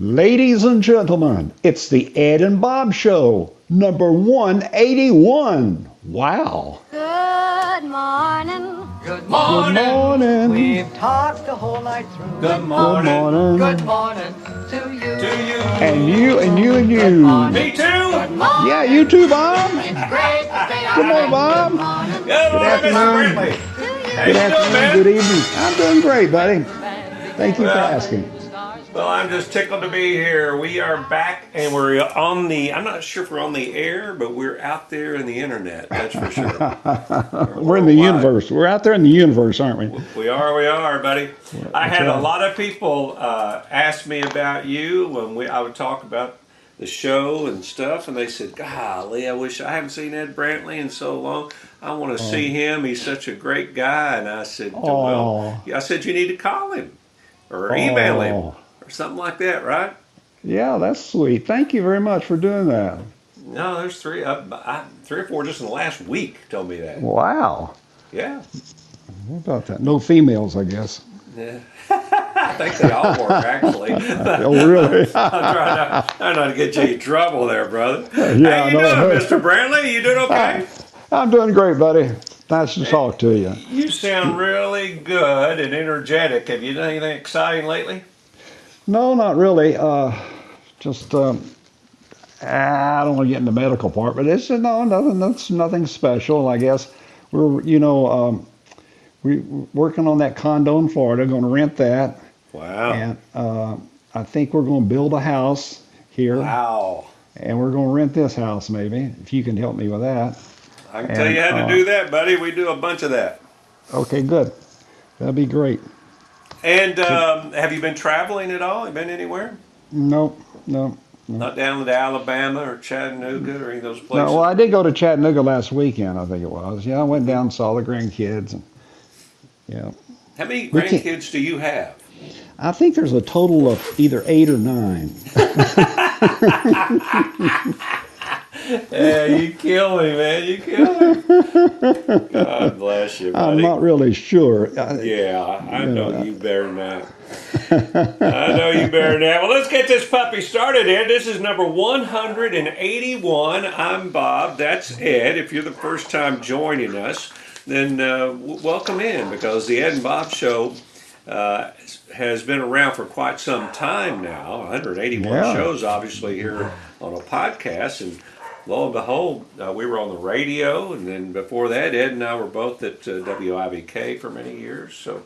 Ladies and gentlemen, it's the Ed and Bob Show, number 181. Wow. Good morning. Good morning. Good morning. morning. We've talked the whole night through. Good Good morning. morning. Good morning to you. To you. And you and you and you. morning. Me too. Good morning. Yeah, you too, Bob. It's great to Good morning. Bob. Good morning. Good morning, Mr. afternoon. Brantley. How you Good afternoon, good evening. I'm doing great, buddy. Thank you for Well, asking. Well, I'm just tickled to be here. We are back, and we're on the. I'm not sure if we're on the air, but we're out there in the internet. That's for sure. We're in the universe. We're out there in the universe, aren't we? We are, we are, buddy. I had a lot of people uh, ask me about you when we I would talk about the show and stuff, and they said, "Golly, I wish I haven't seen Ed Brantley in so long. I want to see him. He's such a great guy." And I said, "Well, I said you need to call him or email him Oh. Or something like that, right?" Yeah, that's sweet. Thank you very much for doing that. No, there's three, uh, I, three or four just in the last week told me that. Wow. Yeah, What about that? No females, I guess. yeah. I think they all work actually. Oh, really? I'm trying not, trying not to get you in trouble there, brother. Yeah, How you I know. doing, Mr. Brantley? You doing okay? I'm doing great, buddy. Nice to talk to you. You sound really good and energetic. Have you done anything exciting lately? No, not really. Uh, just um, I don't want to get in the medical part, but it's no nothing. That's nothing special. I guess we're you know um, we working on that condo in Florida. Going to rent that, Wow. and uh, I think we're going to build a house here, Wow. and we're going to rent this house maybe if you can help me with that. I can tell you how to uh, do that, buddy. We do a bunch of that. Okay, good. That'd be great. And um, have you been traveling at all? You been anywhere? No, no. Not down to Alabama or Chattanooga or any of those places? No, well, I did go to Chattanooga last weekend. I think it was. Yeah, I went down and saw the grandkids. And, yeah, How many we grandkids do you have? I think there's a total of either eight or nine. Yeah, you kill me, man. You kill me. God bless you, buddy. I'm not really sure. I- Yeah, I know you better not. I know you better not. Well, let's get this puppy started, Ed. This is number 181. I'm Bob. That's Ed. If you're the first time joining us, then uh, w- welcome in because the Ed and Bob Show uh, has been around for quite some time now 181 Yeah. shows, obviously, here on a podcast. And lo and behold, uh, we were on the radio. And then before that, Ed and I were both at uh, WIVK for many years. So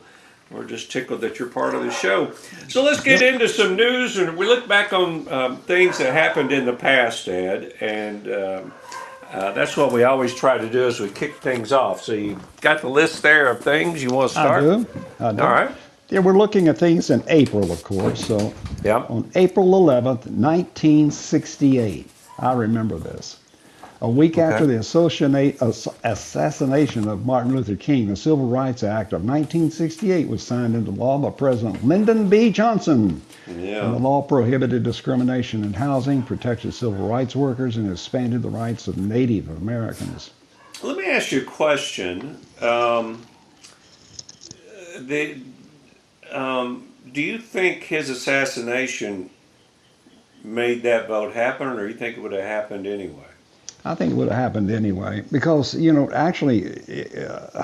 we're just tickled that you're part of the show. So let's get into some news. And we look back on um, things that happened in the past, Ed. And um, uh, that's what we always try to do is we kick things off. So you got the list there of things you want to I start? do. I do. All right. Yeah, we're looking at things in April, of course. So Yeah. on April 11th, 1968, I remember this. A week after the assassination of Martin Luther King, the Civil Rights Act of 1968 was signed into law by President Lyndon B. Johnson. Yeah. And the law prohibited discrimination in housing, protected civil rights workers, and expanded the rights of Native Americans. Let me ask you a question. Um, the, um, do you think his assassination made that vote happen, or you think it would have happened anyway? I think it would have happened anyway because you know actually, uh,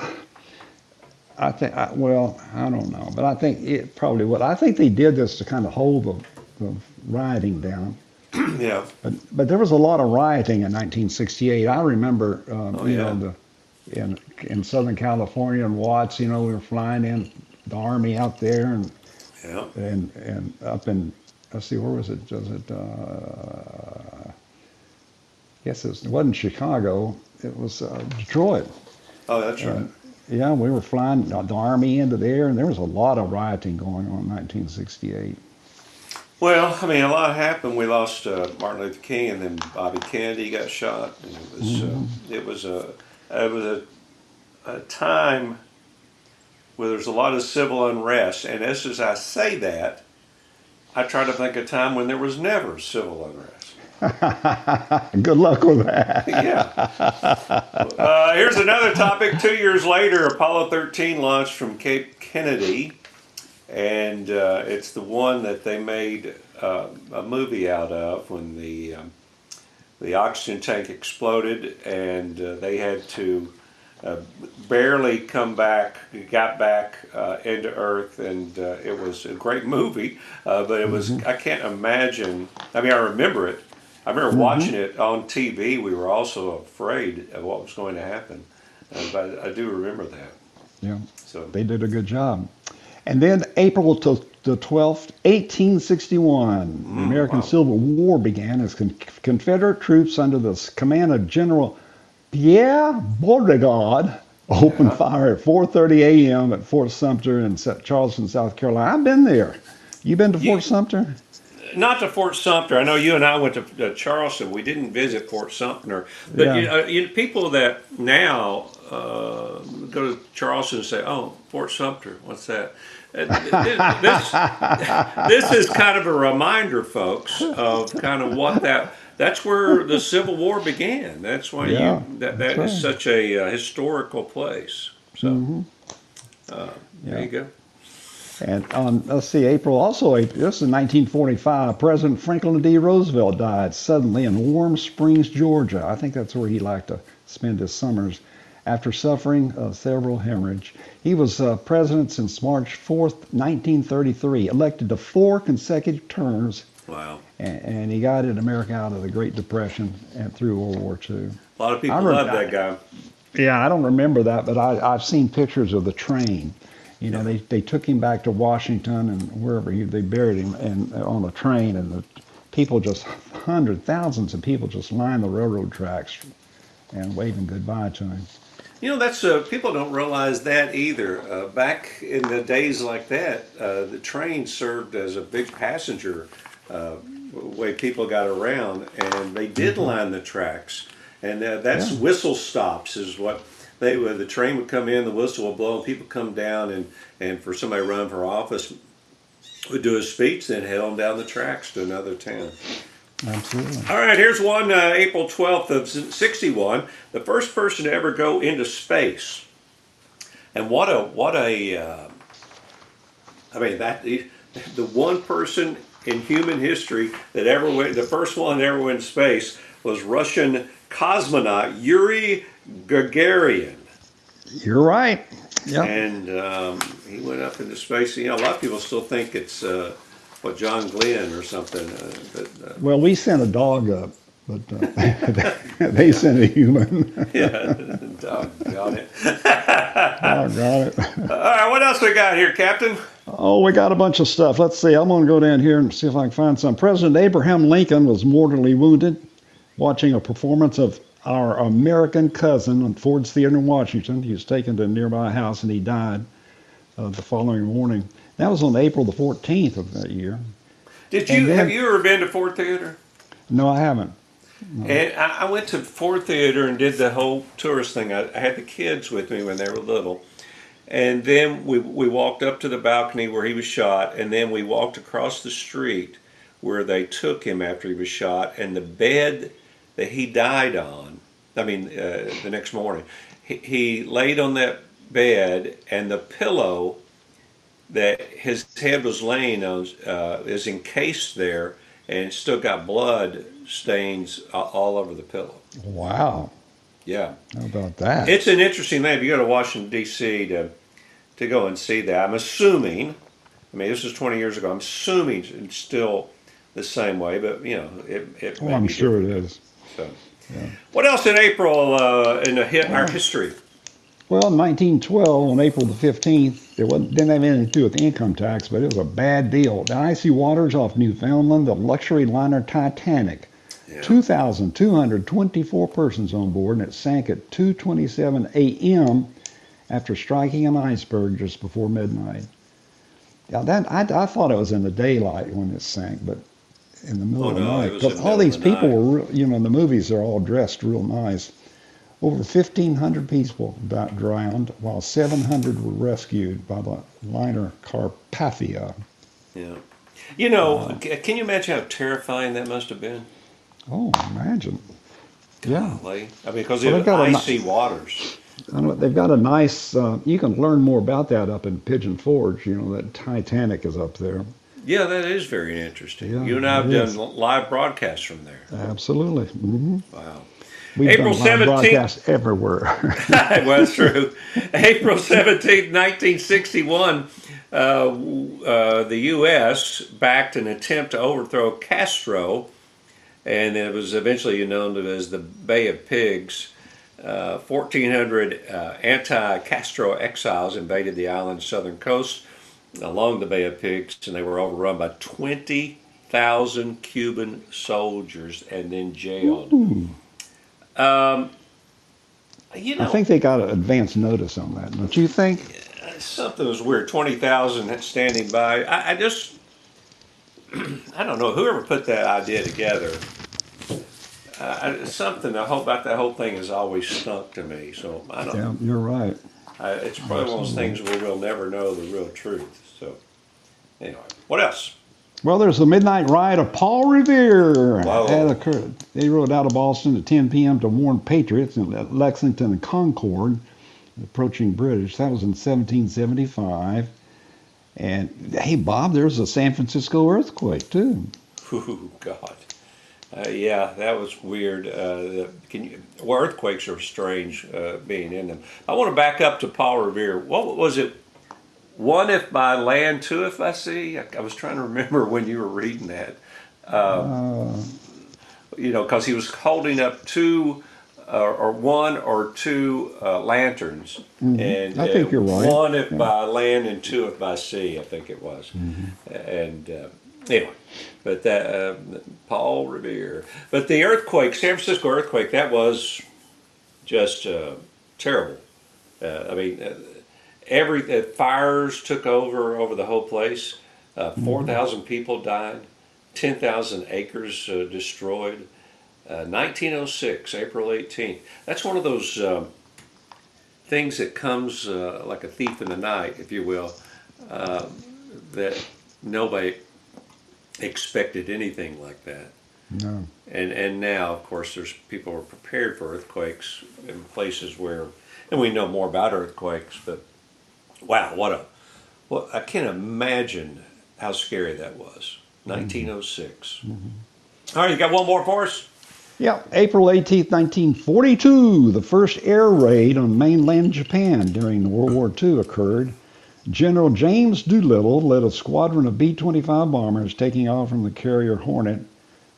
I think I, well I don't know, but I think it probably would. I think they did this to kind of hold the, the rioting down. yeah. But but there was a lot of rioting in 1968. I remember um, Oh, you yeah. know the in in Southern California and Watts. You know we were flying in the army out there and Yeah. and and up in let's see where was it was it uh, yes it, was, it wasn't Chicago it was uh, Detroit Oh, that's right. yeah we were flying the army into there and there was a lot of rioting going on in 1968 Well, I mean, a lot happened. We lost uh, Martin Luther King, and then Bobby Kennedy got shot. And it was uh, it was a it was a, a time where there's a lot of civil unrest. And as as I say that, I try to think of a time when there was never civil unrest. good luck with that yeah. Uh, here's another topic. Two years later, Apollo 13 launched from Cape Kennedy, and uh, it's the one that they made uh, a movie out of when the um, the oxygen tank exploded and uh, they had to uh, barely come back, got back uh, into Earth, and uh, it was a great movie. Uh, but it was I can't imagine. I mean, I remember it. I remember watching it on TV. We were also afraid of what was going to happen, uh, but I do remember that. Yeah. So They did a good job. And then April to the 12th, 1861, the American wow. Civil War began as con- Confederate troops under the command of General Pierre Beauregard opened Yeah. fire at 4:30 a.m. at Fort Sumter in Charleston, South Carolina. I've been there. You been to You- Fort Sumter? not to Fort Sumter. I know you and I went to uh, Charleston. We didn't visit Fort Sumter, but Yeah. you, uh, you people that now uh, go to Charleston and say, "Oh, Fort Sumter, what's that?" Uh, this, this is kind of a reminder, folks, of kind of what that. That's where the Civil War began. That's why Yeah, you that that is such a uh, historical place. So uh, there Yeah. you go. And on, let's see, April also, this is 1945, President Franklin D. Roosevelt died suddenly in Warm Springs, Georgia. I think that's where he liked to spend his summers after suffering uh, several hemorrhage. He was uh, president since March 4th, 1933, elected to four consecutive terms, Wow, and, and he guided America out of the Great Depression and through World War II. a lot of people love that guy. Yeah, I don't remember that, but I, I've seen pictures of the train. You know, they, they took him back to Washington and wherever he, they buried him and on a train, and the people just hundred thousands of people just lined the railroad tracks and waving goodbye to him. You know, that's uh, people don't realize that either. Uh, back in the days like that, uh, the train served as a big passenger uh, way people got around, and they did line the tracks. And uh, that's Yeah. whistle stops is what they would. The train would come in, the whistle would blow, and people come down, and and for somebody running for office would do a speech, then head on down the tracks to another town. Absolutely. All right, here's one uh, April 12th of 61, the first person to ever go into space. And what a, what a, uh, I mean, that, the, the one person in human history that ever went, the first one that ever went to space was Russian cosmonaut Yuri Gagarin. You're right. Yeah. And um, he went up into space. You know, a lot of people still think it's, uh, what, John Glenn or something. Uh, but, uh, Well, we sent a dog up, but uh, they sent a human. yeah, doggone it. oh, got it. All right, what else we got here, Captain? Oh, we got a bunch of stuff. Let's see. I'm going to go down here and see if I can find some. President Abraham Lincoln was mortally wounded watching a performance of our American cousin on Ford's Theater in Washington. He was taken to a nearby house and he died uh, the following morning. That was on April the 14th of that year. Did you then- have you ever been to Ford Theater? No, I haven't. And I, I went to Ford Theater and did the whole tourist thing. I, I had the kids with me when they were little, and then we we walked up to the balcony where he was shot, and then we walked across the street where they took him after he was shot, and the bed that he died on. I mean, uh, the next morning, he, he laid on that bed, and the pillow that his head was laying on uh, is encased there, and still got blood stains all over the pillow. Wow. Yeah, How about that? it's an interesting thing. If you go to Washington D.C. to to go and see that, I'm assuming. I mean, this was 20 years ago. I'm assuming it's still the same way, but you know, it. it oh, I'm sure different. it is. So. What else in April uh, in the hit, our history? Well, in 1912, on April the 15th, it wasn't, didn't have anything to do with the income tax, but it was a bad deal. The icy waters off Newfoundland, the luxury liner Titanic, Yeah. 2,224 persons on board, and it sank at 2:27 a.m. after striking an iceberg just before midnight. Now that I, I thought it was in the daylight when it sank, but in the middle Oh, of the no, night. was in 'Cause the all these the people night. were, real, you know, in the movies they're all dressed real nice. Over 1,500 people got drowned, while 700 were rescued by the liner Carpathia. Yeah. You know, uh, c- can you imagine how terrifying that must have been? Oh, imagine. Yeah. Golly. I mean, because Well, it a icy waters. I know they've got a nice. Uh, you can learn more about that up in Pigeon Forge. You know that Titanic is up there. Yeah, that is very interesting. Yeah, you and I have done is. live broadcasts from there. Absolutely. hmm Wow. We've April done live 17th. broadcasts everywhere. well, that's true. April 17th, 1961, uh, uh, the U.S. backed an attempt to overthrow Castro, and it was eventually known as the Bay of Pigs. Uh, 1,400 uh, anti Castro exiles invaded the island's southern coast along the Bay of Pigs, and they were overrun by 20,000 Cuban soldiers and then jailed. Um, you know, I think they got an advance notice on that, don't you think? something was weird. Twenty thousand standing by. I, I just, I don't know. Whoever put that idea together, uh, I- something the whole about that whole thing has always stunk to me. So I don't. Yeah, you're right. I, it's probably one of those things where we'll never know the real truth. So anyway, what else? Well, there's the midnight ride of Paul Revere Wow. that occurred. They rode out of Boston at 10 p.m. to warn patriots in Lexington and Concord, approaching British. That was in 1775. And hey, Bob, there's a San Francisco earthquake too. Ooh, God. Uh, yeah, that was weird. Uh, can you, well, earthquakes are strange uh, being in them. I want to back up to Paul Revere. What was it? One if by land, two if by sea. I, I was trying to remember when you were reading that. Uh, You know, because he was holding up two, uh, or one or two uh, lanterns, and Mm-hmm. I think uh, you're right. One if Yeah. Mm-hmm. by land and two if by sea. I think it was. And uh, anyway, but that uh, Paul Revere. But the earthquake, San Francisco earthquake, that was just uh, terrible. Uh, I mean, uh, every uh, fires took over over the whole place. Uh, Mm-hmm. Four thousand people died. Ten thousand acres uh, destroyed. Uh, 1906, April 18th. That's one of those um, things that comes uh, like a thief in the night, if you will, uh, that nobody expected anything like that. no. And and now, of course, there's people are prepared for earthquakes in places where, and we know more about earthquakes. But wow, what a well, I can't imagine how scary that was. Mm-hmm. 1906. Mm-hmm. All right, you got one more for us? Yeah, April 18th, 1942, the first air raid on mainland Japan during World War II occurred. General James Doolittle led a squadron of B 25 bombers taking off from the carrier Hornet.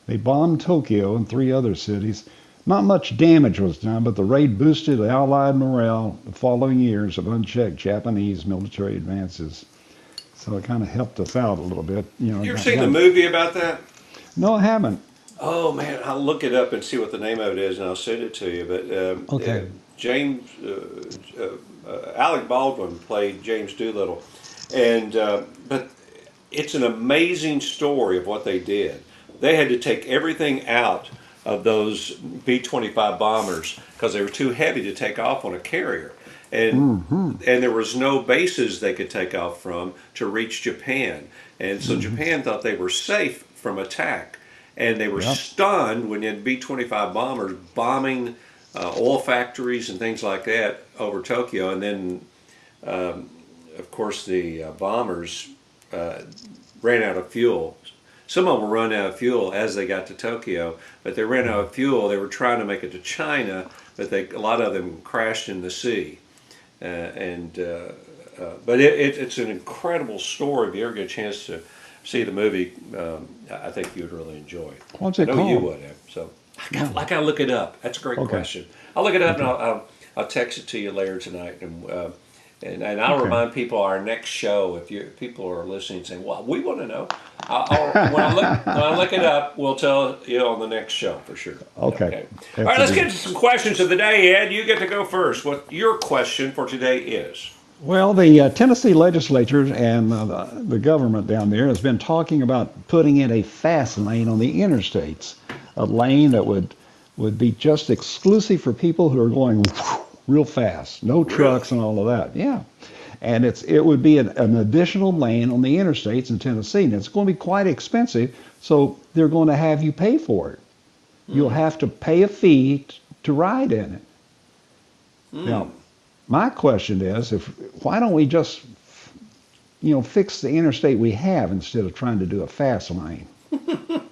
They bombed Tokyo and three other cities. Not much damage was done, but the raid boosted Allied morale the following years of unchecked Japanese military advances. So it kind of helped us out a little bit. You know, You ever seen the movie about that? No, I haven't. Oh man, I'll look it up and see what the name of it is, and I'll send it to you. But um, Okay. uh, James uh, uh, uh, Alec Baldwin played James Doolittle, and uh, but it's an amazing story of what they did. They had to take everything out of those B twenty five bombers because they were too heavy to take off on a carrier. And and there was no bases they could take off from to reach Japan, and so Japan thought they were safe from attack and they were Yep. stunned when you had B 25 bombers bombing uh, oil factories and things like that over Tokyo. And then, um, of course, the uh, bombers uh, ran out of fuel. Some of them ran out of fuel as they got to Tokyo, but they ran out of fuel. They were trying to make it to China, but they, a lot of them crashed in the sea. Uh, and uh, uh, but it, it, it's an incredible story. If you ever get a chance to see the movie, um, I think you'd really enjoy it. What's it I know you would have. So I got, I got to look it up. That's a great Okay. question. I'll look it up and I'll, I'll, I'll text it to you later tonight. And uh, and, and I'll Okay. remind people our next show. If you if people are listening, saying, "Well, we want to know," I'll, I'll, when I look when I look it up, we'll tell you on the next show for sure. Okay. All right, let's get to some questions of the day. Ed, you get to go first. What your question for today is? Well, the uh, Tennessee legislature and uh, the, the government down there has been talking about putting in a fast lane on the interstates, a lane that would would be just exclusive for people who are going real fast, no trucks and all of that. Yeah, and it's it would be an, an additional lane on the interstates in Tennessee, and it's going to be quite expensive. So they're going to have you pay for it. You'll hmm. have to pay a fee t- to ride in it. Hmm. Now, my question is, if why don't we just you know, fix the interstate we have instead of trying to do a fast lane.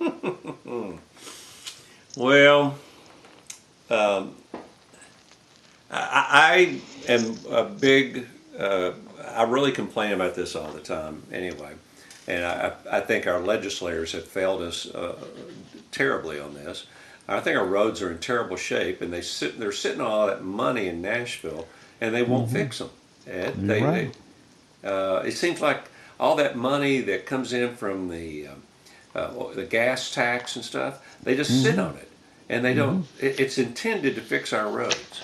Well, um, I, I am a big. Uh, I really complain about this all the time, anyway, and I, I think our legislators have failed us uh, terribly on this. I think our roads are in terrible shape, and they sit. They're sitting on all that money in Nashville, and they won't fix them. Ed. You're They, right. they, uh, it seems like all that money that comes in from the um, uh, the gas tax and stuff, they just sit on it, and they don't. It, it's intended to fix our roads.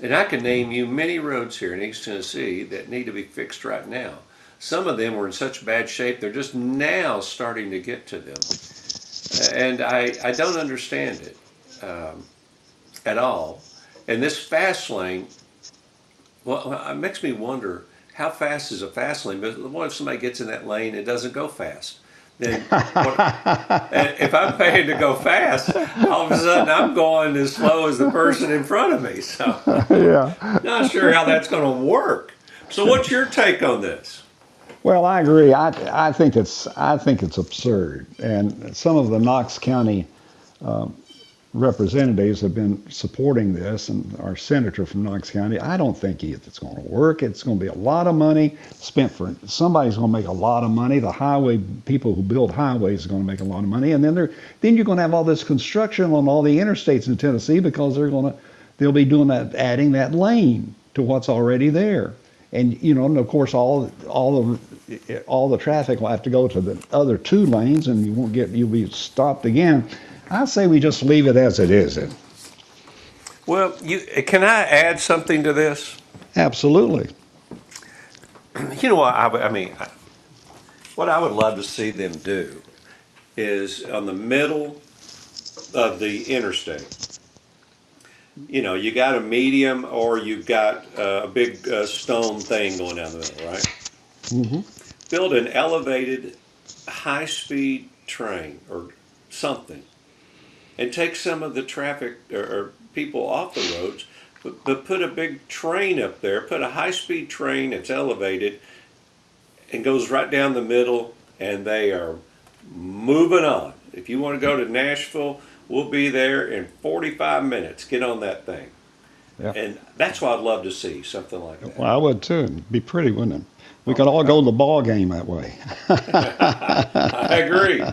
And I can name you many roads here in East Tennessee that need to be fixed right now. Some of them were in such bad shape, they're just now starting to get to them. And I, I don't understand it um, at all. And this fast lane, well, it makes me wonder how fast is a fast lane? But what if somebody gets in that lane and doesn't go fast? Then if I'm paying to go fast, all of a sudden I'm going as slow as the person in front of me. So yeah. not sure how that's going to work. So what's your take on this? Well, I agree. I, I think it's I think it's absurd, and some of the Knox County um, representatives have been supporting this, and our senator from Knox County. I don't think it's going to work. It's going to be a lot of money spent for somebody's going to make a lot of money. The highway people who build highways are going to make a lot of money, and then they're then you're going to have all this construction on all the interstates in Tennessee because they're going to they'll be doing that adding that lane to what's already there and you know, and of course, all all the all the traffic will have to go to the other two lanes, and you won't get you'll be stopped again. I say we just leave it as it is. Well, you can I add something to this? Absolutely. You know what I, I mean, I- what I would love to see them do is on the middle of the interstate. You know, you got a medium or you've got uh, a big uh, stone thing going down the middle, right? Mm-hmm. Build an elevated, high-speed train or something, and take some of the traffic or, or people off the roads, but, but put a big train up there. Put a high-speed train that's elevated and goes right down the middle, and they are moving on. If you want to go to Nashville, we'll be there in 45 minutes. Get on that thing. Yeah. And that's what I'd love to see, something like that. Well, I would too. It'd be pretty, wouldn't it? We could all go to the ball game that way. I agree. All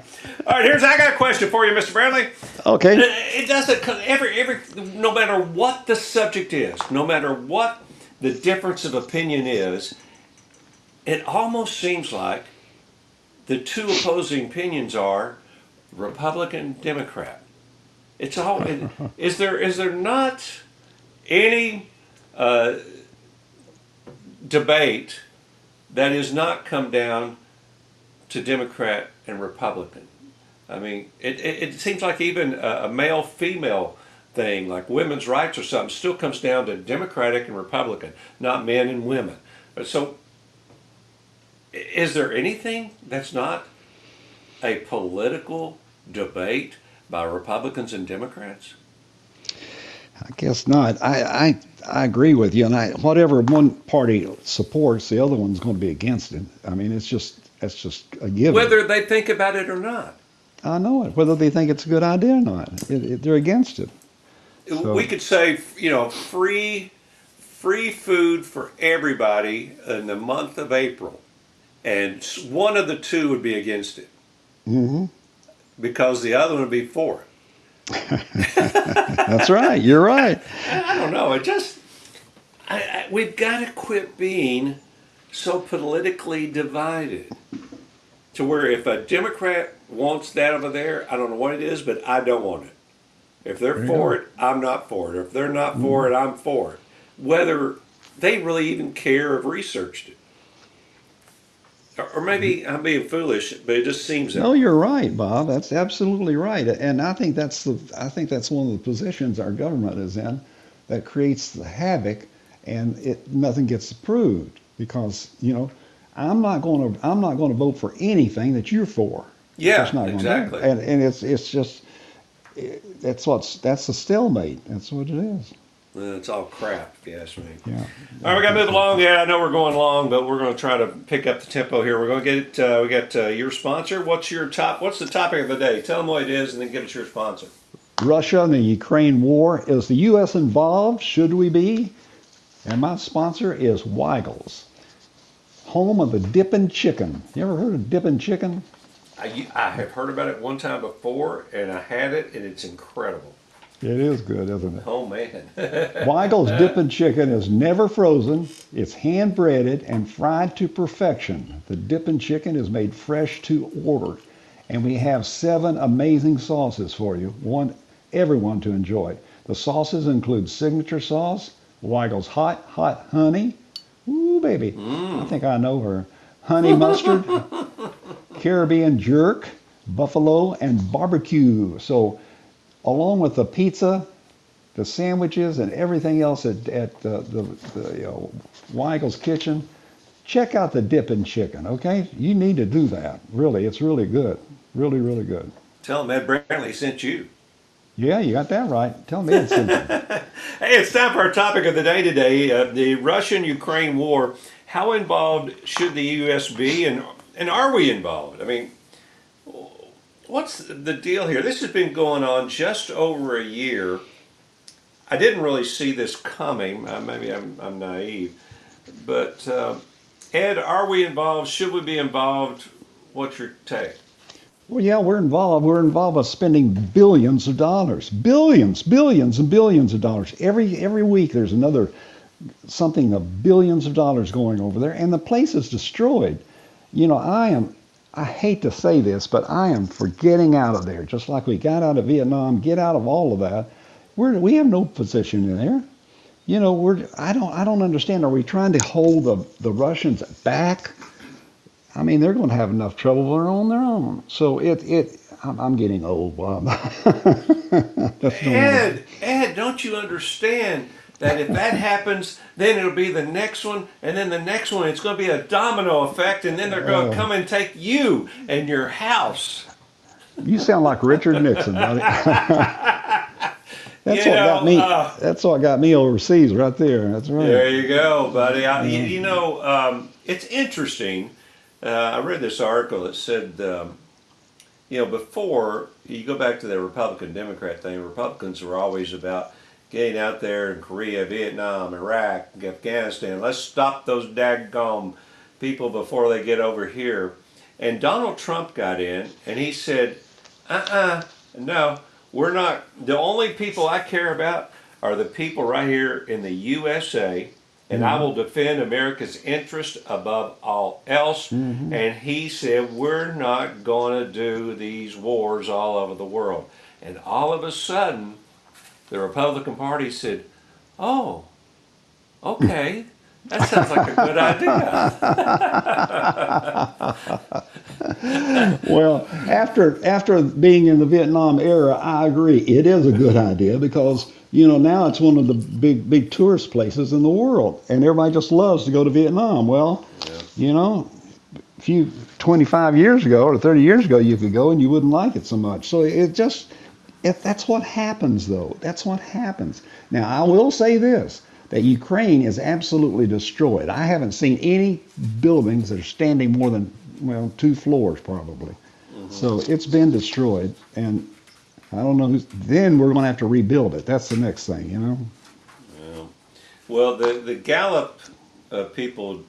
right, here's I got a question for you, Mr. Brantley. Okay. It doesn't every every no matter what the subject is, no matter what the difference of opinion is, it almost seems like the two opposing opinions are Republican Democrat. It's all is there is there not any uh, debate that has not come down to Democrat and Republican. I mean, it, it, it seems like even a, a male female thing, like women's rights or something, still comes down to Democratic and Republican, not men and women. So, is there anything that's not a political debate by Republicans and Democrats? I guess not. I, I I agree with you, and I whatever one party supports, the other one's going to be against it. I mean, it's just that's just a given. Whether they think about it or not. I know it. Whether they think it's a good idea or not, it, it, they're against it. So- we could say, you know, free, free food for everybody in the month of April, and one of the two would be against it mm-hmm. because the other one would be for it. That's right. You're right. I don't know. It just, I, I, we've got to quit being so politically divided. To where if a Democrat wants that over there, I don't know what it is, but I don't want it. If they're There for it, I'm not for it. If they're not for mm-hmm. it, I'm for it. Whether they really even care or have researched it. Or, maybe I'm being foolish, but it just seems that No, you're right, Bob. That's absolutely right. And I think that's the I think that's one of the positions our government is in that creates the havoc and it nothing gets approved because, you know, I'm not going to I'm not going to vote for anything that you're for. Yeah, Just not gonna do it. exactly. And and it's it's just it- that's what's that's a stalemate. That's what it is. Uh, It's all crap, if you ask me. Yeah. All right, we got to move along. Yeah, I know we're going long, but we're going to try to pick up the tempo here. We're going to get uh, we got uh, your sponsor. What's your top? What's the topic of the day? Tell them what it is, and then give us your sponsor. Russia and the Ukraine war. Is the U.S. involved? Should we be? And my sponsor is Weigel's, home of the Dippin' Chicken. You ever heard of Dippin' Chicken? I, I have heard about it one time before, and I had it, and it's incredible. It is good, isn't it? Oh man, Weigel's Dippin' Chicken is never frozen. It's hand breaded and fried to perfection. The Dippin' Chicken is made fresh to order. And we have seven amazing sauces for you. Want everyone to enjoy. The sauces include signature sauce, Weigel's hot, hot honey. Ooh, baby. Mm. I think I know her. Honey mustard, Caribbean jerk, buffalo, and barbecue. So, along with the pizza, the sandwiches and everything else at, at uh, the, the you know, Weigel's Kitchen, check out the dipping Chicken, okay? You need to do that. Really, it's really good. Really, really good. tell them Ed Brantley sent you. Yeah, you got that right. Tell me it's Hey, it's time for our topic of the day today: uh, the Russian-Ukraine war. How involved should the U.S. be, and and are we involved? I mean, what's the deal here? This has been going on just over a year. I didn't really see this coming. Uh, maybe I'm, I'm naive, but uh, Ed, are we involved? Should we be involved? What's your take? Well, yeah, we're involved. We're involved with spending billions of dollars, billions, billions, and billions of dollars every every week. There's another something of billions of dollars going over there, and the place is destroyed. You know, I am. I hate to say this, but I am for getting out of there. Just like we got out of Vietnam, get out of all of that. We're we have no position in there. You know, we're. I don't. I don't understand. Are we trying to hold the the Russians back? I mean, they're going to have enough trouble on their own. So it it I'm, I'm getting old, Bob. Ed, Ed, don't you understand that if that happens, then it'll be the next one, and then the next one. It's going to be a domino effect, and then they're going Oh. to come and take you and your house. you sound like Richard Nixon, buddy. That's You what got me. uh, that's what got me overseas, right there. That's right. There you go, buddy. I, you, you know, um, it's interesting. Uh, I read this article that said, um, you know, before you go back to the Republican Democrat thing, Republicans were always about getting out there in Korea, Vietnam, Iraq, Afghanistan. Let's stop those daggone people before they get over here. And Donald Trump got in and he said, uh uh no, we're not. The only people I care about are the people right here in the USA, and I will defend America's interest above all else. And he said, We're not going to do these wars all over the world. And all of a sudden, the Republican Party said, Oh, okay. That sounds like a good idea. Well, after after being in the Vietnam era, I agree. It is a good idea because you know now it's one of the big big tourist places in the world, and everybody just loves to go to Vietnam. Well, you know, few 25 years ago or 30 years ago, you could go and you wouldn't like it so much. So it just if that's what happens, though. That's what happens. Now, I will say this that Ukraine is absolutely destroyed. I haven't seen any buildings that are standing more than, well, two floors probably. So it's been destroyed. And I don't know who's, then we're going to have to rebuild it. That's the next thing, you know? Well, the the Gallup uh, people,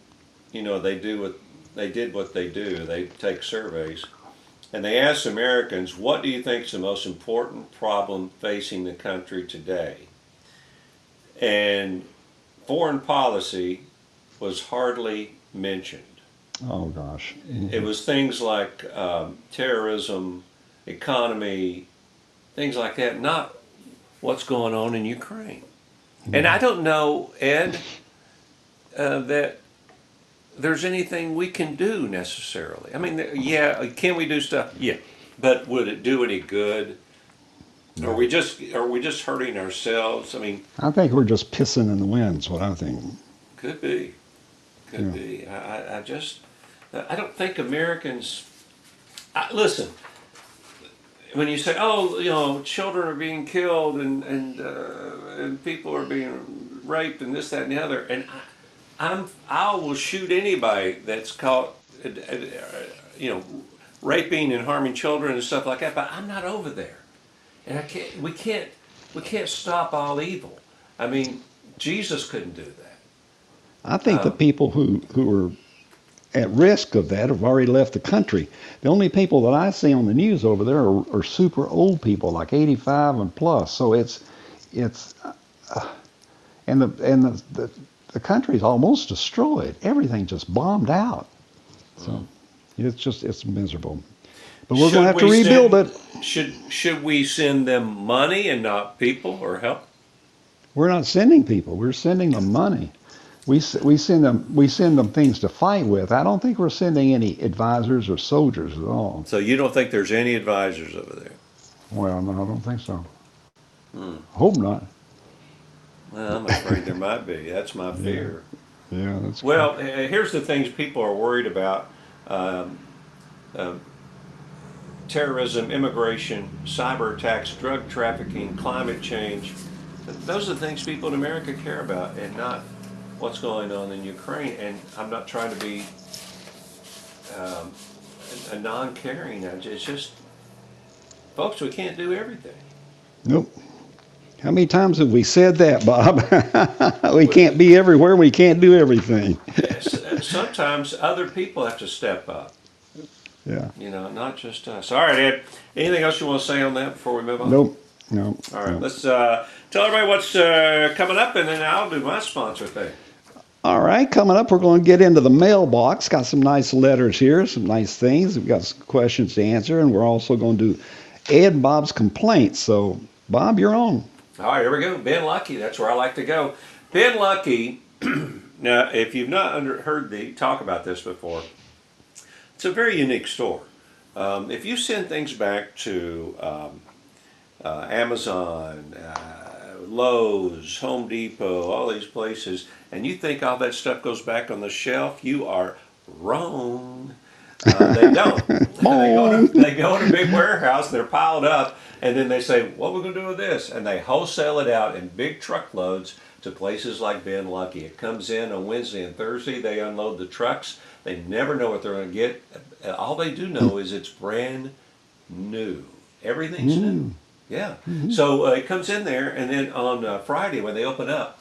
you know, they do what they did what they do. They take surveys, and they asked Americans, "What do you think is the most important problem facing the country today?" And foreign policy was hardly mentioned. Oh, gosh. It was things like um, terrorism, economy, things like that, not what's going on in Ukraine. And I don't know, Ed, uh, that there's anything we can do necessarily. I mean, yeah, can we do stuff? Yeah, but would it do any good? Are we just are we just hurting ourselves? I mean, I think we're just pissing in the wind, is what I think. could be, could Yeah. be. I, I- I just I don't think Americans. I, listen, when you say, "Oh, you know, children are being killed and and uh, and people are being raped and this, that, and the other," and I, I'm I will shoot anybody that's caught, uh, uh, you know, raping and harming children and stuff like that. But I'm not over there, and I can't. We can't. We can't stop all evil. I mean, Jesus couldn't do that. I think the Um, people who, who are at risk of that have already left the country. The only people that I see on the news over there are, are super old people, like 85 and plus. So it's, it's, uh, and the and the, the the country's almost destroyed. Everything just bombed out. So it's just it's miserable. But we're going to have to rebuild send- it. Should should we send them money and not people or help? We're not sending people. We're sending them money. We, we send them we send them things to fight with. I don't think we're sending any advisors or soldiers at all. So you don't think there's any advisors over there? Well, no, I don't think so. Hmm. Hope not. Well, I'm afraid there might be. That's my fear. Yeah, that's Well, uh, here's the things people are worried about: um, um, terrorism, immigration, cyber attacks, drug trafficking, climate change. Those are the things people in America care about, and not what's going on in Ukraine. And I'm not trying to be um, a a non-caring. It's just, folks, we can't do everything. Nope. How many times have we said that, Bob? we can't be everywhere. We can't do everything. Sometimes other people have to step up. Yeah. You know, not just us. All right, Ed. Anything else you want to say on that before we move on? Nope. No. All right, no. let's uh, tell everybody what's uh, coming up, and then I'll do my sponsor thing. All right, coming up, we're going to get into the mailbox. Got some nice letters here, some nice things. We've got some questions to answer, and we're also going to do Ed and Bob's complaints. So, Bob, you're on. All right, here we go. Bin Lucky. That's where I like to go. Bin Lucky. now, if you've not under, heard the talk about this before, it's a very unique store. Um, if you send things back to um, uh, Amazon, uh, Lowe's, Home Depot, all these places, and you think all that stuff goes back on the shelf, you are wrong. Uh, they don't. they, go to, they go to a big warehouse, they're piled up, and then they say, What are we going to do with this? And they wholesale it out in big truckloads to places like Bin Lucky. It comes in on Wednesday and Thursday, they unload the trucks. They never know what they're going to get. All they do know is it's brand new. Everything's new. Yeah. So uh, it comes in there, and then on uh, Friday when they open up,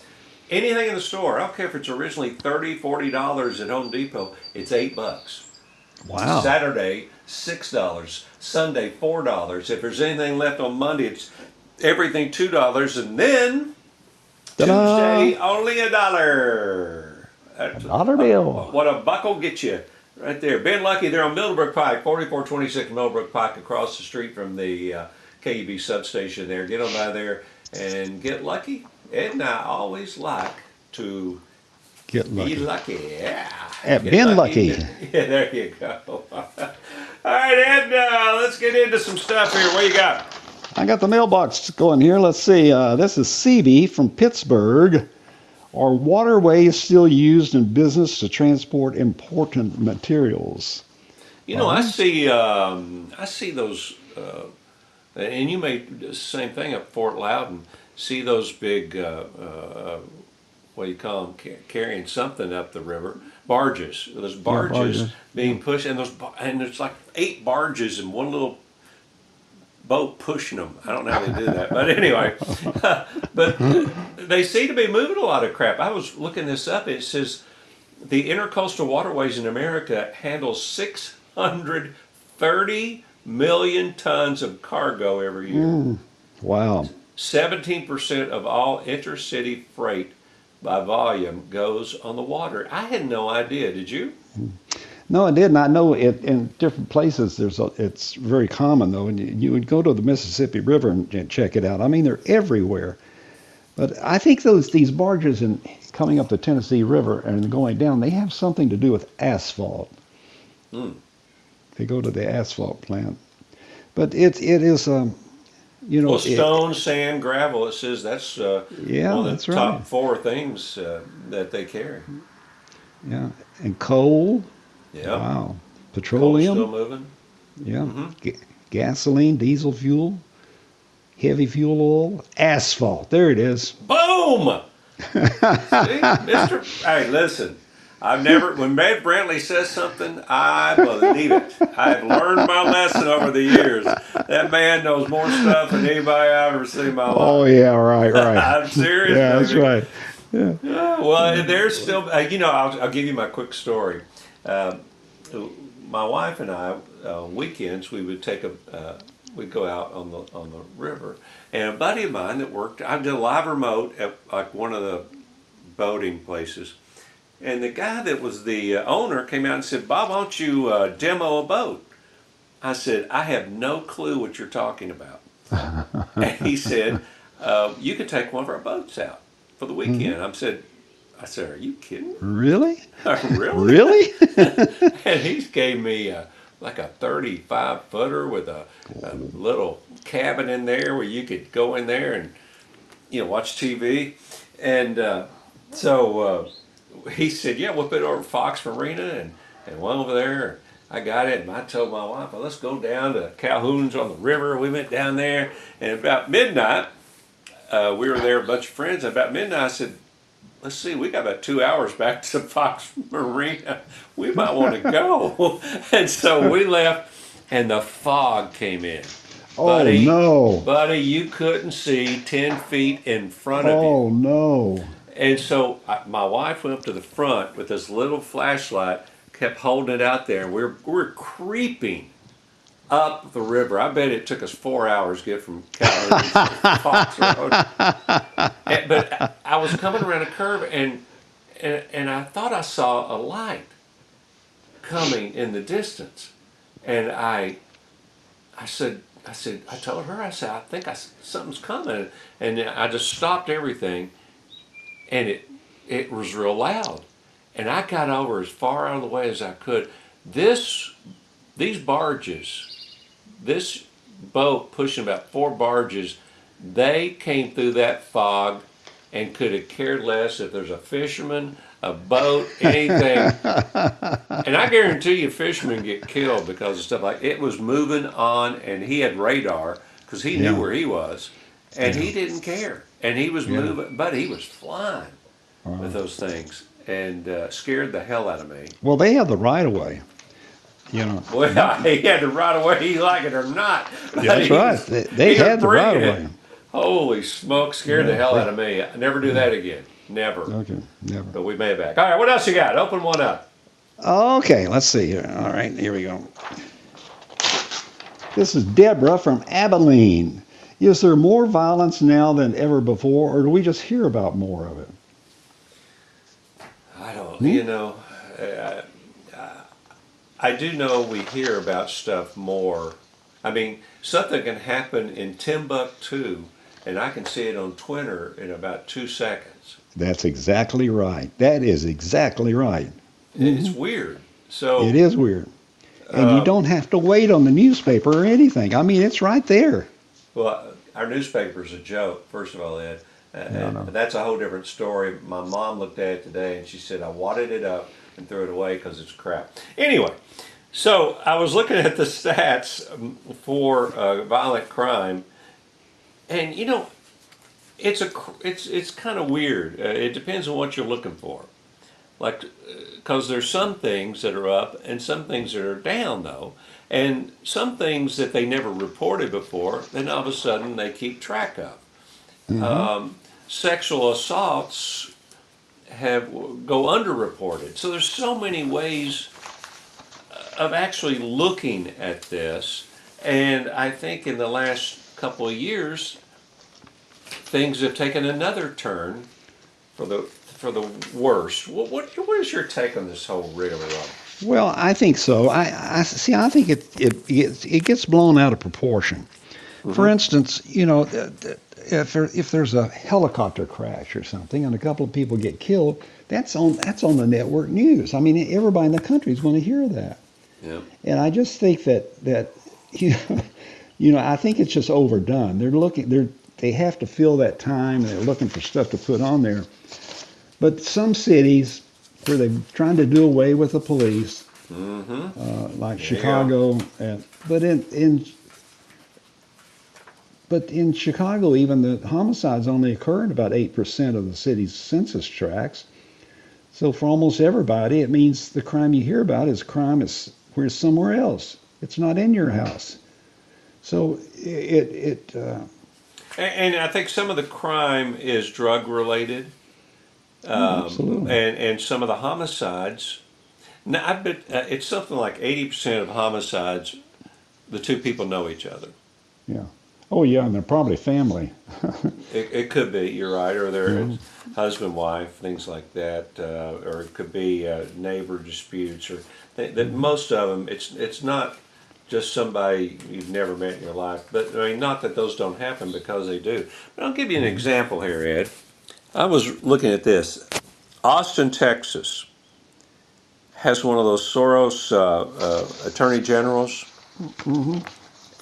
anything in the store, I don't care if it's originally $30, $40 at Home Depot, it's 8 bucks. Wow. Saturday, six dollars. Sunday, four dollars. If there's anything left on Monday, it's everything two dollars, and then Ta-da. Tuesday only a dollar. Dollar bill. What a buckle get you right there. Bin Lucky, they're on Middlebrook Pike, 4426 Middlebrook Pike, across the street from the uh, KUB substation. There, get on by there and get lucky. Ed and I always like to Get be lucky. lucky, yeah. At Bin Lucky. Yeah, there you go. All right, Ed, uh, let's get into some stuff here. What you got? I got the mailbox going here. Let's see. Uh, this is CB from Pittsburgh. Are waterways still used in business to transport important materials? You know, I see, um, I see those, uh, and you may do the same thing at Fort Loudoun. See those big, uh, uh, what do you call them, carrying something up the river, barges. Those barges, barges. being pushed, and those, and there's like eight barges and one little boat pushing them. I don't know how they do that, but anyway, but they seem to be moving a lot of crap. I was looking this up. It says the intercoastal waterways in America handle 630 million tons of cargo every year. Mm, wow. 17% of all intercity freight by volume goes on the water. I had no idea. Did you? No, I didn't. I know it in different places. There's a, it's very common though, and you, you would go to the Mississippi River and, and check it out. I mean, they're everywhere. But I think those these barges and coming up the Tennessee River and going down, they have something to do with asphalt. Hmm. They go to the asphalt plant. But it it is um, you know, Well, it- stone, sand, gravel. It says that's uh, Yeah, one of the that's top four things uh, that they carry. yeah, and coal. Yeah. Wow. Coal's Petroleum. still moving. Yeah. Mhm. Ga- gasoline, diesel fuel, heavy fuel oil, asphalt. There it is. Boom! See, Mister. Hey, listen. I've never. When Matt Brantley says something, I believe it. I've learned my lesson over the years. That man knows more stuff than anybody I've ever seen in my life. Oh yeah, right, right. I'm serious. yeah, that's right. Yeah, well, there's still, uh, you know, I'll, I'll give you my quick story. Um my wife and I, uh, weekends, we would take a, uh, we'd go out on the on the river, and a buddy of mine that worked, I did a live remote at like one of the boating places, and the guy that was the uh, owner came out and said, "Bob, why don't you uh, demo a boat?" I said, "I have no clue what you're talking about." and he said, uh, "You can take one of our boats out for the weekend." I said, "I said, are you kidding? Really? really?" Really? and he gave me a, like a 35 footer with a, a little cabin in there where you could go in there and you know watch TV. And uh, so uh, he said, "Yeah, we'll put it over Fox Marina and and went over there." I got it, and I told my wife, well, "Let's go down to Calhoun's on the river." We went down there, and about midnight, uh, we were there, a bunch of friends. And about midnight, I said, let's see, we got about two hours back to Fox Marina. We might want to go. and so we left, and the fog came in. Oh Buddy. no. Buddy, you couldn't see 10 feet in front of you. Oh no. And so I, my wife went up to the front with this little flashlight, kept holding it out there, and we're, we're creeping up the river. I bet it took us four hours to get from Calgary to Fox Road. And- but I was coming around a curve, and, and and I thought I saw a light coming in the distance, and I I said I said I told her I said I think I something's coming, and I just stopped everything, and it it was real loud, and I got over as far out of the way as I could. This these barges, this boat pushing about four barges, they came through that fog and could have cared less if there's a fisherman, a boat, anything. and I guarantee you, fishermen get killed because of stuff like it was moving on, and he had radar because he knew where he was, and he didn't care, and he was Yeah. moving, but he was flying with those things and uh, scared the hell out of me. Well, they have the right of way. You know. Well, he had the right away, he like it or not. That's right. They, they had the right of way. Holy smoke, scared the hell out of me. I never do that again. Never. Okay. Never. But we made it back. All right, what else you got? Open one up. Okay, let's see here. All right, here we go. This is Deborah from Abilene. Is there more violence now than ever before, or do we just hear about more of it? I don't, Hmm? you know, uh, I do know we hear about stuff more. I mean, something can happen in Timbuktu, and I can see it on Twitter in about two seconds. That's exactly right. That is exactly right. It's weird. So Mm-hmm. It is weird. And Uh, you don't have to wait on the newspaper or anything. I mean, it's right there. Well, our newspaper's a joke, first of all, Ed. Uh, Yeah, I and that's a whole different story. My mom looked at it today and she said, I wadded it up and threw it away because it's crap. Anyway, so I was looking at the stats um, for uh, violent crime, and you know, it's a it's it's kind of weird. Uh, it depends on what you're looking for. Like, uh, because there's some things that are up and some things that are down, though, and some things that they never reported before, then all of a sudden they keep track of. Mm-hmm. Um, sexual assaults have go underreported. So there's so many ways uh, of actually looking at this, and I think in the last couple of years, things have taken another turn for the for the worst. What what, what is your take on this whole rigmarole? Well, I think so. I, I see. I think it it gets, it gets blown out of proportion. Mm-hmm. For instance, you know, if there, if there's a helicopter crash or something and a couple of people get killed, that's on that's on the network news. I mean, everybody in the country is going to hear that. Yeah. And I just think that that you know, you know, I think it's just overdone. They're looking they're they have to fill that time and they're looking for stuff to put on there. But some cities where they're trying to do away with the police, uh, like Chicago, and but in in but in Chicago, even the homicides only occur in about 8% of the city's census tracts. So for almost everybody, it means the crime you hear about is crime is where it's somewhere else. It's not in your house. So it it uh, And, and I think some of the crime is drug related. Oh, Um, absolutely. and, and some of the homicides. Now, I bet uh, it's something like 80% of homicides, the two people know each other. yeah. Oh yeah, and they're probably family. It, it could be, you're right, or they're husband, wife, things like that, uh, or it could be uh, neighbor disputes, or th- that most of them, it's it's not just somebody you've never met in your life. But I mean, not that those don't happen because they do. But I'll give you an example here, Ed. I was looking at this. Austin, Texas, has one of those Soros uh, uh, attorney generals,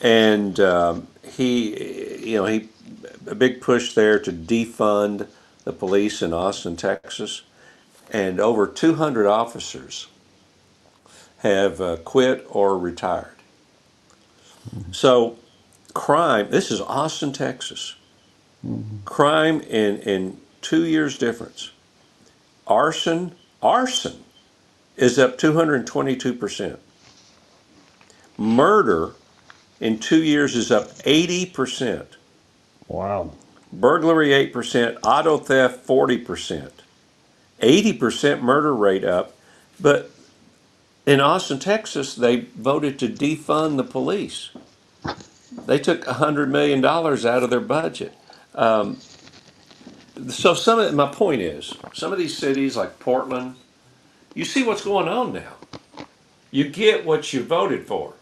and um, he, you know, he a big push there to defund the police in Austin, Texas, and over 200 officers have uh, quit or retired. So, crime. This is Austin, Texas. Crime in in two years difference. Arson, arson, is up 222 percent. Murder in two years is up 80 percent. Wow. Burglary 8%, auto theft 40%, 80% murder rate up. But in Austin, Texas, they voted to defund the police. They took $100 million out of their budget. Um, so, some of my point is, some of these cities like Portland, you see what's going on now. You get what you voted for.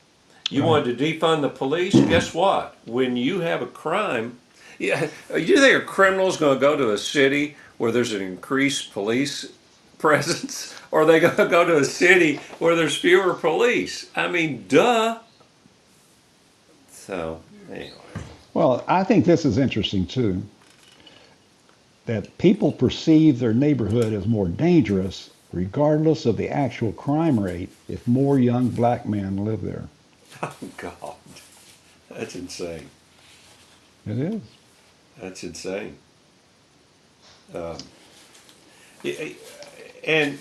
You wanted to defund the police. Guess what? When you have a crime, yeah, you think a criminal's going to go to a city where there's an increased police presence, or are they going to go to a city where there's fewer police? I mean, duh. So anyway, Well, I think this is interesting too. That people perceive their neighborhood as more dangerous, regardless of the actual crime rate, if more young black men live there. oh God, that's insane. It is. That's insane. Um, and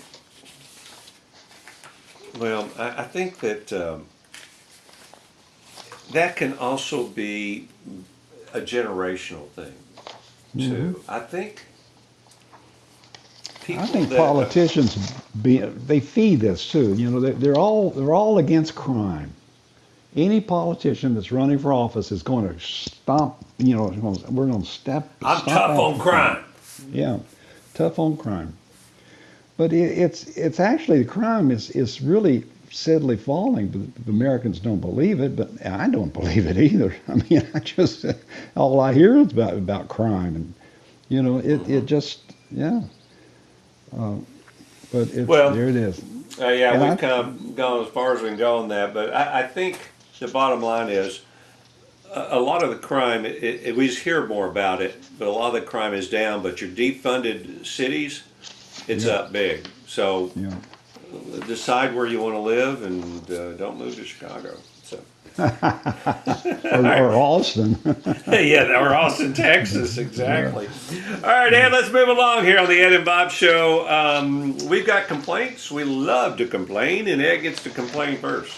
well, I, I think that um, that can also be a generational thing too. Mm-hmm. I think people I think that, politicians be, they feed this too. You know, they, they're all they're all against crime. Any politician that's running for office is going to stomp. You know, we're going to step. I'm tough on the crime. Yeah, tough on crime. But it, it's it's actually the crime is is really steadily falling. But the Americans don't believe it, but I don't believe it either. I mean, I just all I hear is about about crime, and you know, it it just yeah. Uh, but it's, Well, there it is. Uh, yeah, And we've I- come gone as far as we can go on that, but I, I think the bottom line is a, a lot of the crime. It, it, we just hear more about it, but a lot of the crime is down. But your defunded cities, it's Yeah. up big. So Yeah. Decide where you want to live and uh, don't move to Chicago. So Or, or Austin. yeah, or Austin, Texas, exactly. All right, Ed, let's move along here on the Ed and Bob Show. Um, we've got complaints. We love to complain, and Ed gets to complain first.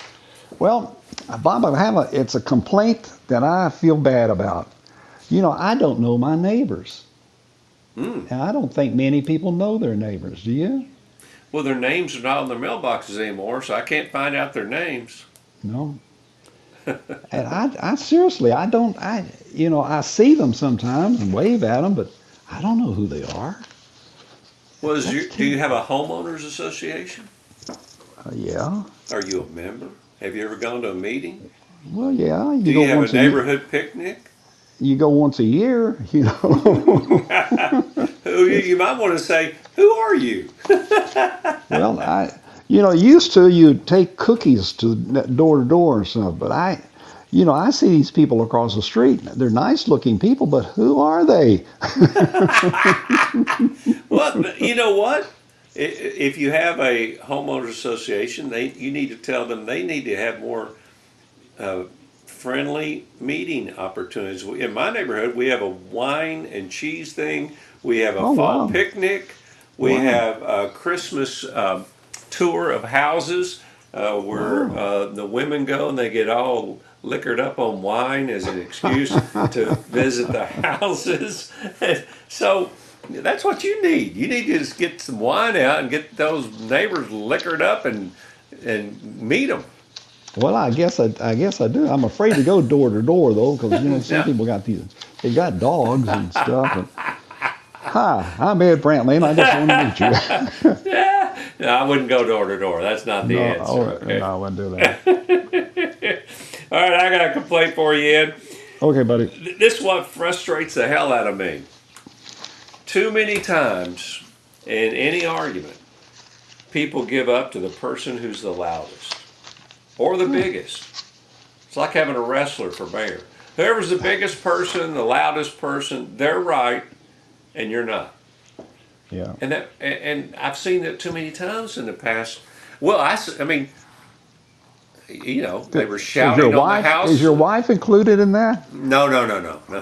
Well, Bob, I have a, it's a complaint that I feel bad about. You know, I don't know my neighbors. Hmm. And I don't think many people know their neighbors. Do you? Well, their names are not on their mailboxes anymore, so I can't find out their names. No. and I, I seriously, I don't, I, you know, I see them sometimes and wave at them, but I don't know who they are. Was you, do you have a homeowners association? Uh, yeah. Are you a member? Have you ever gone to a meeting? Well, yeah. You Do you have a once a neighborhood picnic? you go once a year, you know. You, you might want to say, who are you? well, I, you know, used to you take cookies to door to door and stuff, but I, you know, I see these people across the street. They're nice looking people, but who are they? Well, you know what? If you have a homeowners association, they you need to tell them they need to have more uh, friendly meeting opportunities. In my neighborhood, we have a wine and cheese thing. We have a Oh, fall wow. picnic. We Wow. have a Christmas um, tour of houses uh, where uh, the women go and they get all liquored up on wine as an excuse to visit the houses. so that's what you need. You need to just get some wine out and get those neighbors liquored up and and meet them. Well, I guess I, I guess I do. I'm afraid to go door to door though, because you know some Yeah. people got these. They got dogs and stuff. And, Hi, I'm Ed Brantley, and I just want to meet you. No, I wouldn't go door to door. That's not the no, answer. okay. no, I wouldn't do that. All right, I got a complaint for you, Ed. Okay, buddy. This is what frustrates the hell out of me. Too many times in any argument, people give up to the person who's the loudest or the biggest. It's like having a wrestler for mayor. Whoever's the biggest person, the loudest person, they're right, and you're not. Yeah. And that, and, I've seen that too many times in the past. Well, I, I mean, you know, they were shouting your on wife the house. is your wife included in that? No, no, no, no, no,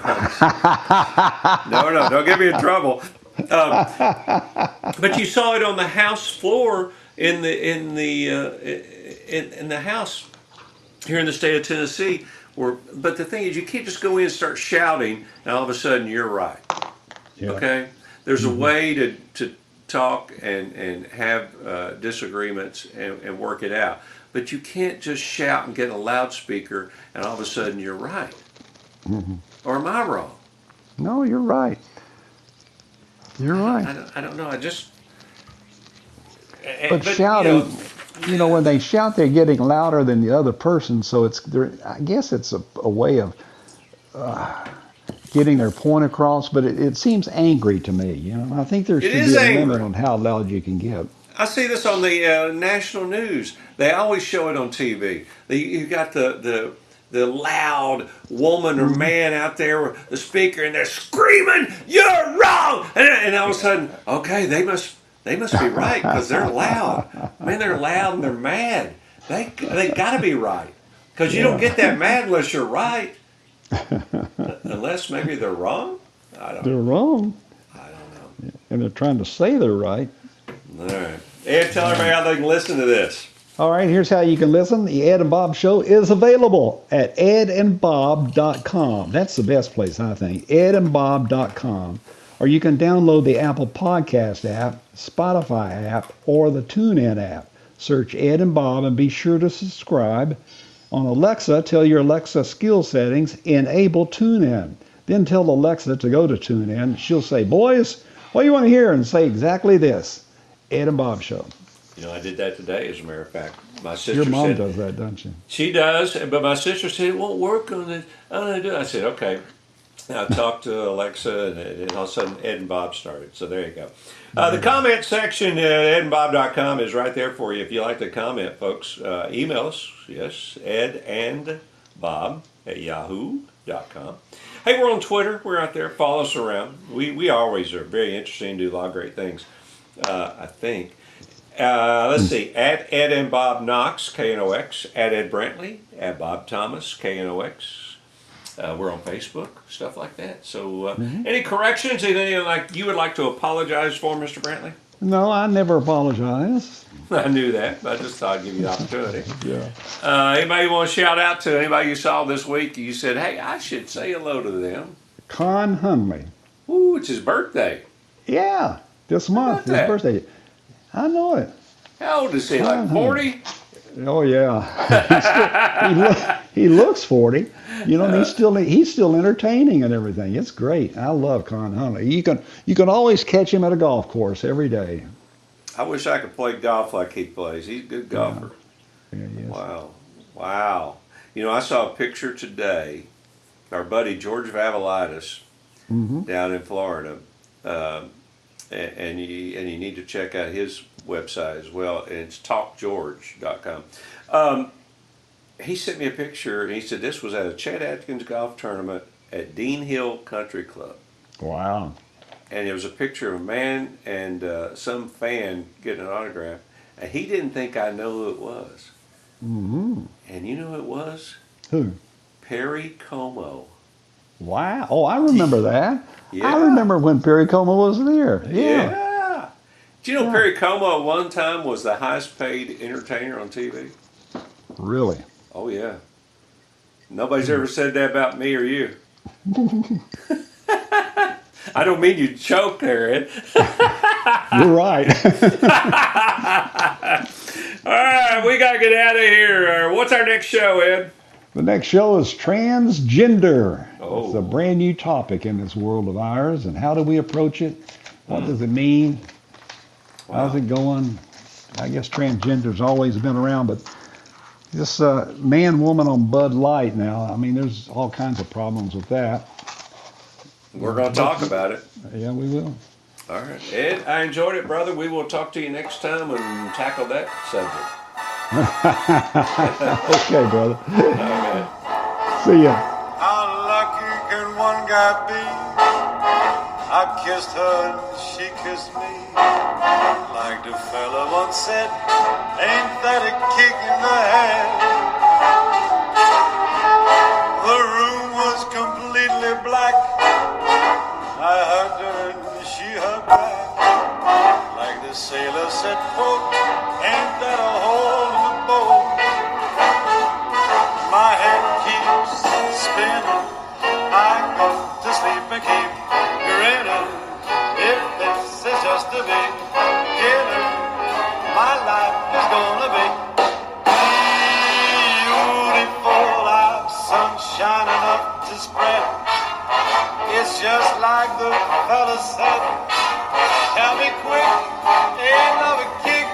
no, no! Don't get me in trouble. Um, but you saw it on the house floor in the in the uh, in, in the house here in the state of Tennessee. Where, but the thing is, you can't just go in and start shouting, and all of a sudden you're right. Yeah. Okay, there's a way to to talk and and have uh, disagreements and, and work it out. But you can't just shout and get a loudspeaker, and all of a sudden you're right. Or am I wrong? No, you're right. You're I right. don't, I don't know. I just. But you shouting, know, you know, when they shout, they're getting louder than the other person. So it's, I guess it's a, a way of uh, getting their point across. But it, it seems angry to me. You know, I think there should is be a angry. limit on how loud you can get. I see this on the uh, national news. They always show it on TV. You got the the the loud woman or man out there with the speaker, and they're screaming, "You're wrong!" And, and all of a sudden, okay, they must they must be right because they're loud. Man, they're loud and they're mad. They they got to be right because you don't get that mad unless you're right. unless maybe they're wrong. I don't. They're wrong, I don't know. and they're trying to say they're right. All right. Ed, tell everybody how they can listen to this. All right, here's how you can listen. The Ed and Bob Show is available at edandbob.com. That's the best place, I think. edandbob.com. Or you can download the Apple Podcast app, Spotify app, or the TuneIn app. Search Ed and Bob and be sure to subscribe. On Alexa, tell your Alexa skill settings, enable TuneIn. Then tell Alexa to go to TuneIn. She'll say, Boys, what do you want to hear? And say exactly this Ed and Bob Show. You know, I did that today, as a matter of fact. My sister Your mom said, does that, doesn't she? She does, but my sister said it won't work on it. I don't do it. I said, okay. And I talked to Alexa, and, and all of a sudden Ed and Bob started. So there you go. Uh, the comment section at edandbob.com is right there for you. If you like to comment, folks, uh, email us. Yes, ed and bob at yahoo.com. Hey, we're on Twitter. We're out there. Follow us around. We, we always are very interesting, and do a lot of great things, uh, I think. Uh, let's see. At Ed and Bob Knox, K N O X. At Ed Brantley. At Bob Thomas, K N O X. Uh, we're on Facebook, stuff like that. So, uh, any corrections? Anything like you would like to apologize for, Mr. Brantley? No, I never apologize. I knew that, but I just thought I'd give you the opportunity. Yeah. Uh, anybody want to shout out to? Anybody you saw this week? You said, "Hey, I should say hello to them." Con Hunley. Ooh, it's his birthday. Yeah, this month, his birthday. I know it. How old is he? Like Uh-huh. forty? Oh yeah. Still, he, look, he looks forty. You know, he's still he's still entertaining and everything. It's great. I love Con Hunley. You can you can always catch him at a golf course every day. I wish I could play golf like he plays. He's a good golfer. Yeah, is. Wow. Wow. You know, I saw a picture today. Our buddy George Vavalitis Mhm. down in Florida. Um, and, and, you, and you need to check out his website as well. And it's talkgeorge.com. Um, he sent me a picture and he said this was at a Chet Atkins golf tournament at Deane Hill Country Club. Wow. And it was a picture of a man and uh, some fan getting an autograph. And he didn't think I know who it was. hmm And you know who it was? Who? Perry Como. Wow. Oh, I remember that. Yeah. I remember when Perry Como was there. Yeah. Yeah. Do you know Perry Como at one time was the highest paid entertainer on TV? Really. Oh yeah. Nobody's ever said that about me or you. I don't mean you choke there, Ed. You're right. All right, we gotta get out of here. Uh, What's our next show, Ed? The next show is transgender. Oh. It's a brand new topic in this world of ours. And how do we approach it? What does it mean? How's it going? I guess transgender's always been around, but this uh, man woman on Bud Light now, I mean, there's all kinds of problems with that. We're gonna talk about it. Yeah, we will. All right, Ed. I enjoyed it, brother. We will talk to you next time and tackle that subject. Okay, brother. Okay. See ya. How lucky can one guy be? I kissed her and she kissed me. Like the fella once said, ain't that a kick in the head? The room was completely black. I hugged her and she hugged back. Like the sailor said, quote, ain't that a hole I to sleep and keep. If this is just the beginning, my life is gonna be beautiful. Sunshine enough to spread. It's just like the fella said. Tell me quick, ain't love a kick